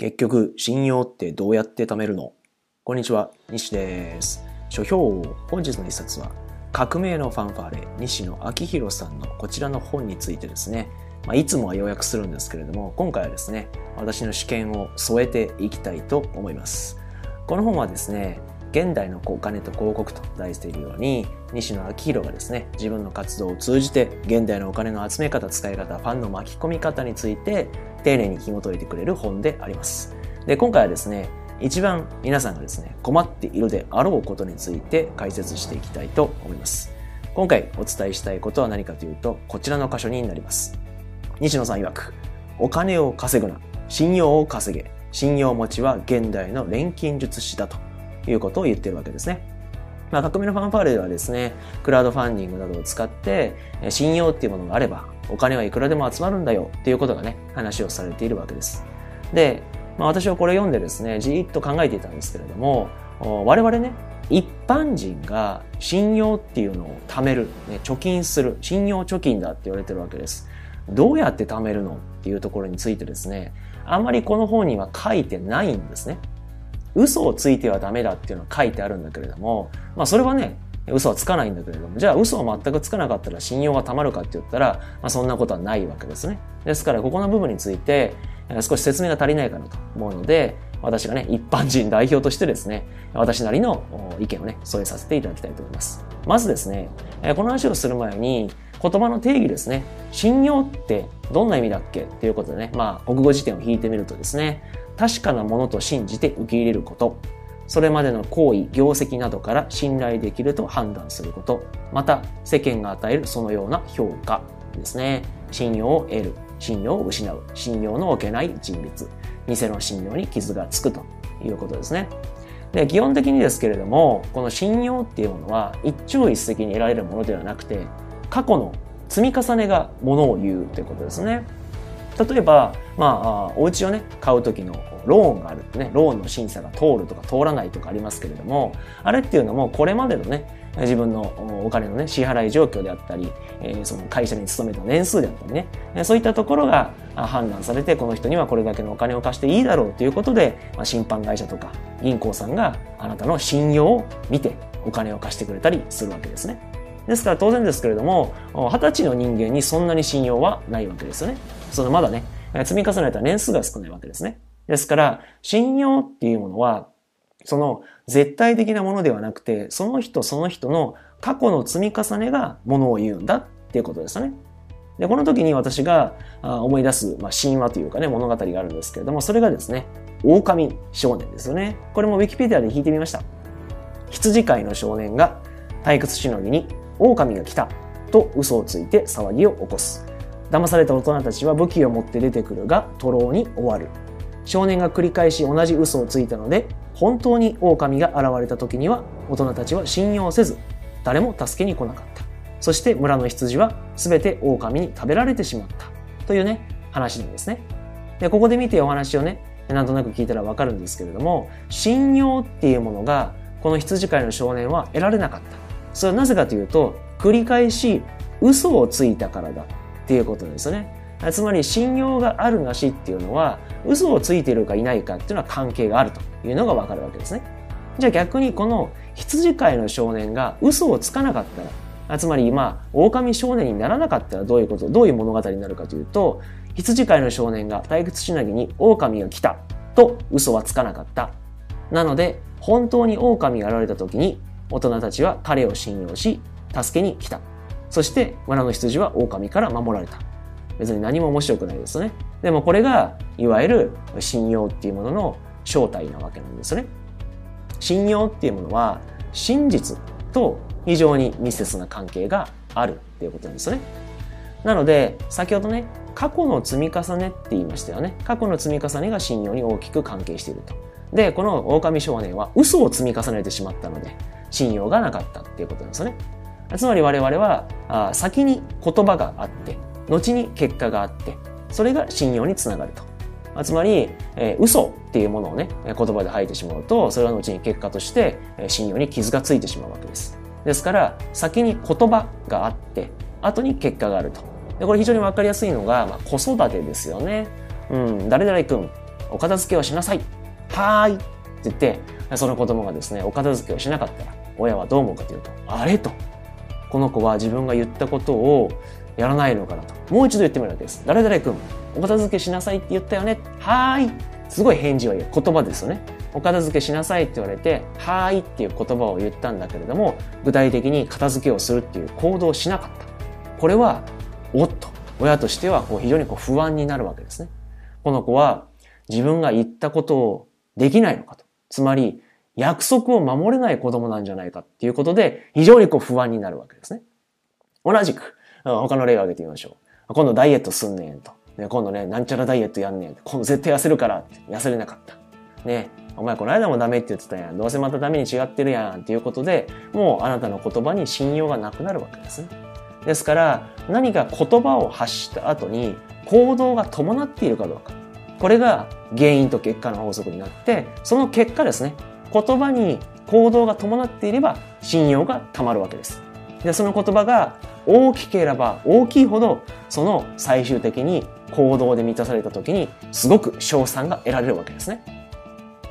結局、信用ってどうやって貯めるの？こんにちは、西です。書評、本日の一冊は、革命のファンファーレ、西野昭弘さんのこちらの本についてですね、まあ、いつもは要約するんですけれども、今回はですね、私の試験を添えていきたいと思います。この本はですね、現代のお金と広告と題しているように、西野昭弘がですね、自分の活動を通じて、現代のお金の集め方、使い方、ファンの巻き込み方について、丁寧に紐解いてくれる本であります。で、今回はですね、一番皆さんがですね、困っているであろうことについて解説していきたいと思います。今回お伝えしたいことは何かというと、こちらの箇所になります。西野さん曰く、お金を稼ぐな、信用を稼げ、信用持ちは現代の錬金術師だということを言ってるわけですね。まあ、革命のファンファーレではですね、クラウドファンディングなどを使って、信用っていうものがあれば、お金はいくらでも集まるんだよっていうことがね、話をされているわけです。で、まあ、私はこれ読んでですね、じーっと考えていたんですけれども、我々ね、一般人が信用っていうのを貯める、ね、貯金する、信用貯金だって言われてるわけです。どうやって貯めるのっていうところについてですね、あまりこの本には書いてないんですね。嘘をついてはダメだっていうのは書いてあるんだけれども、まあそれはね、嘘はつかないんだけれども、じゃあ嘘は全くつかなかったら信用がたまるかって言ったら、まあそんなことはないわけですね。ですからここの部分について、少し説明が足りないかなと思うので、私がね、一般人代表としてですね、私なりの意見をね、添えさせていただきたいと思います。まずですね、この話をする前に、言葉の定義ですね。信用ってどんな意味だっけっていうことでね、まあ、国語辞典を引いてみるとですね、確かなものと信じて受け入れること、それまでの行為、業績などから信頼できると判断すること、また世間が与えるそのような評価ですね。信用を得る、信用を失う、信用の置けない人物、偽の信用に傷がつくということですね。で、基本的にですけれども、この信用っていうものは一朝一夕に得られるものではなくて、過去の積み重ねがものを言うということですね。例えば、まあ、お家をね、買う時のローンがあるってね、ローンの審査が通るとか通らないとかありますけれども、あれっていうのもこれまでのね、自分のお金のね、支払い状況であったり、えー、その会社に勤めた年数であったりね、そういったところが判断されて、この人にはこれだけのお金を貸していいだろうということで、まあ、審判会社とか銀行さんがあなたの信用を見てお金を貸してくれたりするわけですね。ですから当然ですけれども、二十歳の人間にそんなに信用はないわけですよね。そのまだね、積み重ねた年数が少ないわけですね。ですから、信用っていうものは、その絶対的なものではなくて、その人その人の過去の積み重ねがものを言うんだっていうことですね。で、この時に私が思い出す、まあ、神話というかね、物語があるんですけれども、それがですね、狼少年ですよね。これもウィキペディアで引いてみました。羊飼いの少年が退屈しのぎに狼が来たと嘘をついて騒ぎを起こす。騙された大人たちは武器を持って出てくるが、徒労に終わる。少年が繰り返し同じ嘘をついたので、本当に狼が現れた時には、大人たちは信用せず、誰も助けに来なかった。そして村の羊は全て狼に食べられてしまった。というね、話なんですね。で、ここで見てお話をね、なんとなく聞いたらわかるんですけれども、信用っていうものが、この羊飼いの少年は得られなかった。それはなぜかというと、繰り返し嘘をついたからだていうことですね。つまり信用があるなしっていうのは、嘘をついているかいないかっていうのは関係があるというのがわかるわけですね。じゃあ逆にこの羊飼いの少年が嘘をつかなかったら、つまり今、狼少年にならなかったらどういうこと、どういう物語になるかというと、羊飼いの少年が退屈しなぎに狼が来たと嘘はつかなかった。なので、本当に狼が現れた時に大人たちは彼を信用し、助けに来た。そして村の羊は狼から守られた。別に何も面白くないですね。でもこれが、いわゆる信用っていうものの正体なわけなんですね。信用っていうものは、真実と非常に密接な関係があるっていうことなんですね。なので、先ほどね、過去の積み重ねって言いましたよね。過去の積み重ねが信用に大きく関係していると。で、この狼少年は嘘を積み重ねてしまったので、信用がなかったっていうことなんですね。つまり我々は、先に言葉があって、後に結果があって、それが信用につながると。つまり、え、嘘っていうものをね、言葉で吐いてしまうと、それは後に結果として、信用に傷がついてしまうわけです。ですから、先に言葉があって、後に結果があると。でこれ非常にわかりやすいのが、まあ、子育てですよね。うん、誰々君、お片付けをしなさい。はーい。って言って、その子供がですね、お片付けをしなかったら、親はどう思うかというと、あれと。この子は自分が言ったことをやらないのかなと。もう一度言ってみるわけです。誰々君、お片付けしなさいって言ったよね。はーい。すごい返事を言う。言葉ですよね。お片付けしなさいって言われて、はーいっていう言葉を言ったんだけれども、具体的に片付けをするっていう行動をしなかった。これは、おっと、親としてはこう非常にこう不安になるわけですね。この子は自分が言ったことをできないのかと。つまり、約束を守れない子供なんじゃないかっていうことで、非常にこう不安になるわけですね。同じく、他の例を挙げてみましょう。今度ダイエットすんねんと。ね、今度ね、なんちゃらダイエットやんねん。今度絶対痩せるからって痩せれなかった。ね、お前この間もダメって言ってたやん。どうせまたダメに違ってるやんっていうことで、もうあなたの言葉に信用がなくなるわけですね。ですから、何か言葉を発した後に行動が伴っているかどうか。これが原因と結果の法則になって、その結果ですね、言葉に行動が伴っていれば信用がたまるわけです。で、その言葉が大きければ大きいほど、その最終的に行動で満たされた時に、すごく賞賛が得られるわけですね。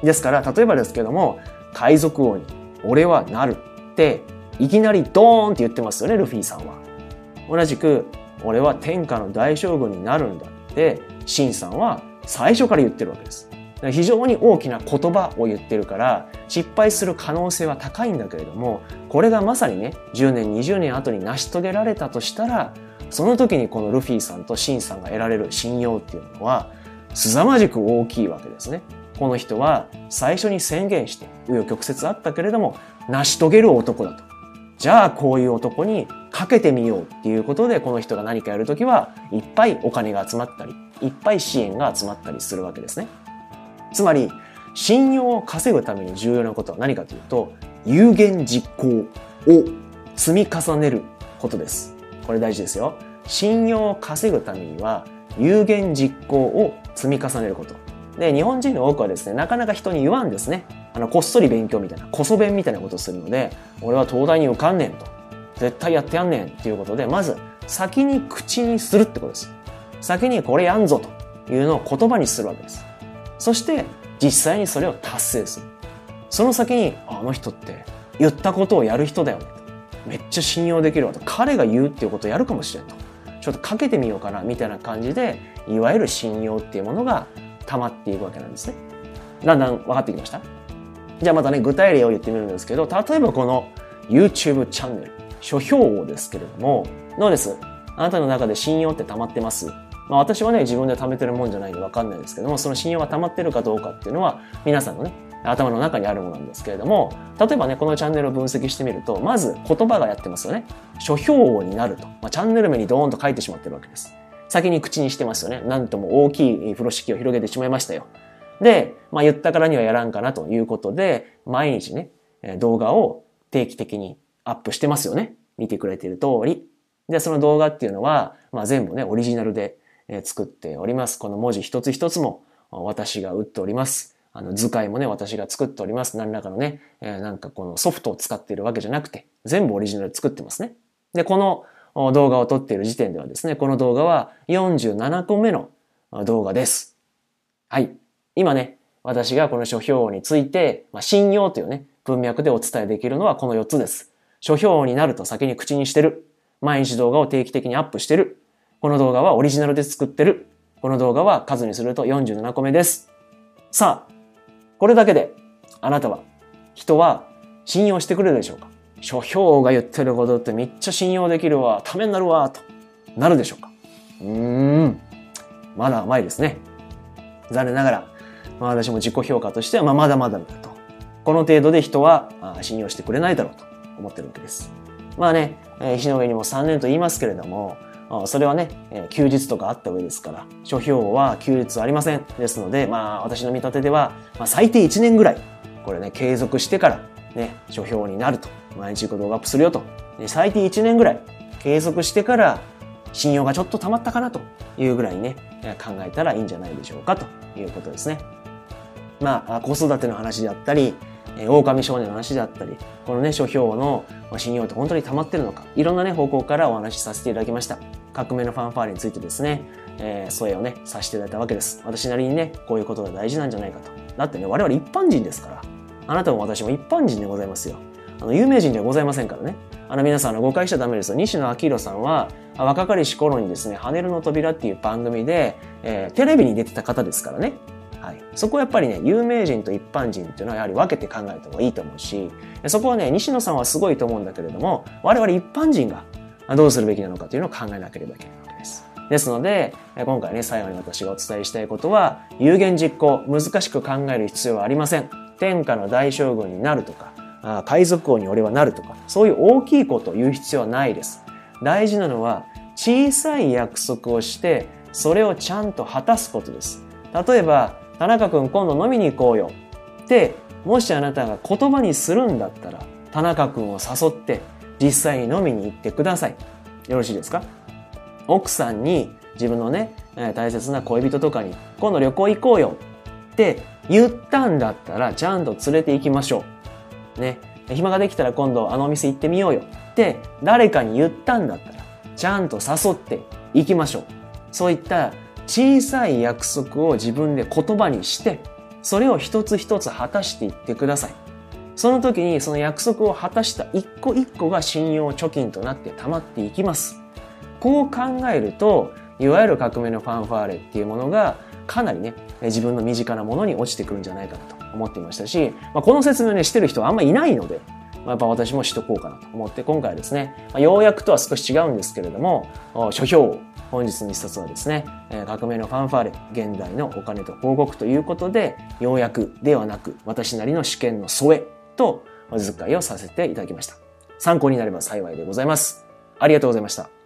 ですから、例えばですけども、海賊王に俺はなるって、いきなりドーンって言ってますよね、ルフィさんは。同じく、俺は天下の大将軍になるんだって、シンさんは最初から言ってるわけです。非常に大きな言葉を言ってるから失敗する可能性は高いんだけれどもこれがまさにね10年20年後に成し遂げられたとしたらその時にこのルフィさんとシンさんが得られる信用っていうのは凄まじく大きいわけですね。この人は最初に宣言して紆余曲折あったけれども成し遂げる男だと。じゃあこういう男にかけてみようっていうことでこの人が何かやるときはいっぱいお金が集まったりいっぱい支援が集まったりするわけですね。つまり、信用を稼ぐために重要なことは何かというと、有言実行を積み重ねることです。これ大事ですよ。信用を稼ぐためには、有言実行を積み重ねること。で、日本人の多くはですね、なかなか人に言わんですね。あの、こっそり勉強みたいな、こそ弁みたいなことをするので、俺は東大に受かんねんと。絶対やってやんねんっていうことで、まず、先に口にするってことです。先にこれやんぞというのを言葉にするわけです。そして実際にそれを達成する。その先に、あの人って言ったことをやる人だよね。めっちゃ信用できるわと。彼が言うっていうことをやるかもしれんと。ちょっとかけてみようかなみたいな感じで、いわゆる信用っていうものが溜まっていくわけなんですね。だんだん分かってきました？じゃあまたね、具体例を言ってみるんですけど、例えばこの YouTube チャンネル、書評王ですけれども、どうです？あなたの中で信用って溜まってます？まあ私はね、自分で貯めてるもんじゃないんでわかんないですけども、その信用が溜まってるかどうかっていうのは、皆さんのね、頭の中にあるものなんですけれども、例えばね、このチャンネルを分析してみると、まず言葉がやってますよね。書評王になると。まあ、チャンネル名にドーンと書いてしまってるわけです。先に口にしてますよね。なんとも大きい風呂敷を広げてしまいましたよ。で、まあ言ったからにはやらんかなということで、毎日ね、動画を定期的にアップしてますよね。見てくれている通り。で、その動画っていうのは、まあ全部ね、オリジナルで作っております。この文字一つ一つも私が打っております。あの図解もね、私が作っております。何らかのね、えー、なんかこのソフトを使っているわけじゃなくて、全部オリジナル作ってますね。で、この動画を撮っている時点ではですね、この動画は47個目の動画です。はい。今ね、私がこの書評について、まあ、信用というね、文脈でお伝えできるのはこの4つです。書評になると先に口にしてる。毎日動画を定期的にアップしてる。この動画はオリジナルで作ってる。この動画は数にすると47個目です。さあ、これだけであなたは人は信用してくれるでしょうか？書評が言ってることってめっちゃ信用できるわ、ためになるわ、となるでしょうか？うーん、まだ甘いですね。残念ながら、まあ、私も自己評価としてはまあまだまだだと。この程度で人は信用してくれないだろうと思ってるわけです。まあね、石の上にも3年と言いますけれども、それはね、休日とかあった上ですから、書評は休日ありません。ですので、まあ私の見立てでは、まあ、最低1年ぐらい、これね、継続してから、ね、書評になると。毎日動画アップするよと。最低1年ぐらい継続してから、信用がちょっと溜まったかなというぐらいね、考えたらいいんじゃないでしょうかということですね。まあ、子育ての話であったり、え狼少年の話であったり、このね、書評の信用って本当に溜まってるのか、いろんなね、方向からお話しさせていただきました。革命のファンファーレについてですね、えー、添えをね、させていただいたわけです。私なりにね、こういうことが大事なんじゃないかと。だってね、我々一般人ですから。あなたも私も一般人でございますよ。あの、有名人ではございませんからね。あの、皆さん、の、誤解しちゃダメですよ。西野昭弘さんは、若かりし頃にですね、ハネルの扉っていう番組で、えー、テレビに出てた方ですからね。はい。そこはやっぱりね、有名人と一般人っていうのはやはり分けて考えた方がいいと思うし、そこはね、西野さんはすごいと思うんだけれども、我々一般人がどうするべきなのかというのを考えなければいけないわけです。ですので、今回ね、最後に私がお伝えしたいことは、有言実行、難しく考える必要はありません。天下の大将軍になるとか、海賊王に俺はなるとか、そういう大きいことを言う必要はないです。大事なのは、小さい約束をして、それをちゃんと果たすことです。例えば、田中君今度飲みに行こうよ。って、もしあなたが言葉にするんだったら、田中君を誘って実際に飲みに行ってください。よろしいですか？奥さんに自分のね、大切な恋人とかに今度旅行行こうよって言ったんだったらちゃんと連れて行きましょう。ね。暇ができたら今度あのお店行ってみようよって誰かに言ったんだったらちゃんと誘って行きましょう。そういった小さい約束を自分で言葉にして、それを一つ一つ果たしていってください。その時にその約束を果たした一個一個が信用貯金となって溜まっていきます。こう考えると、いわゆる革命のファンファーレっていうものがかなりね、自分の身近なものに落ちてくるんじゃないかなと思っていましたし、まあ、この説明ね、してる人はあんまいないので、まあ、やっぱ私もしとこうかなと思って今回はですね、まあ、ようやくとは少し違うんですけれども、書評本日の一冊はですね、革命のファンファーレ、現代のお金と報告ということで、ようやくではなく、私なりの試験の添えとお遣いをさせていただきました。参考になれば幸いでございます。ありがとうございました。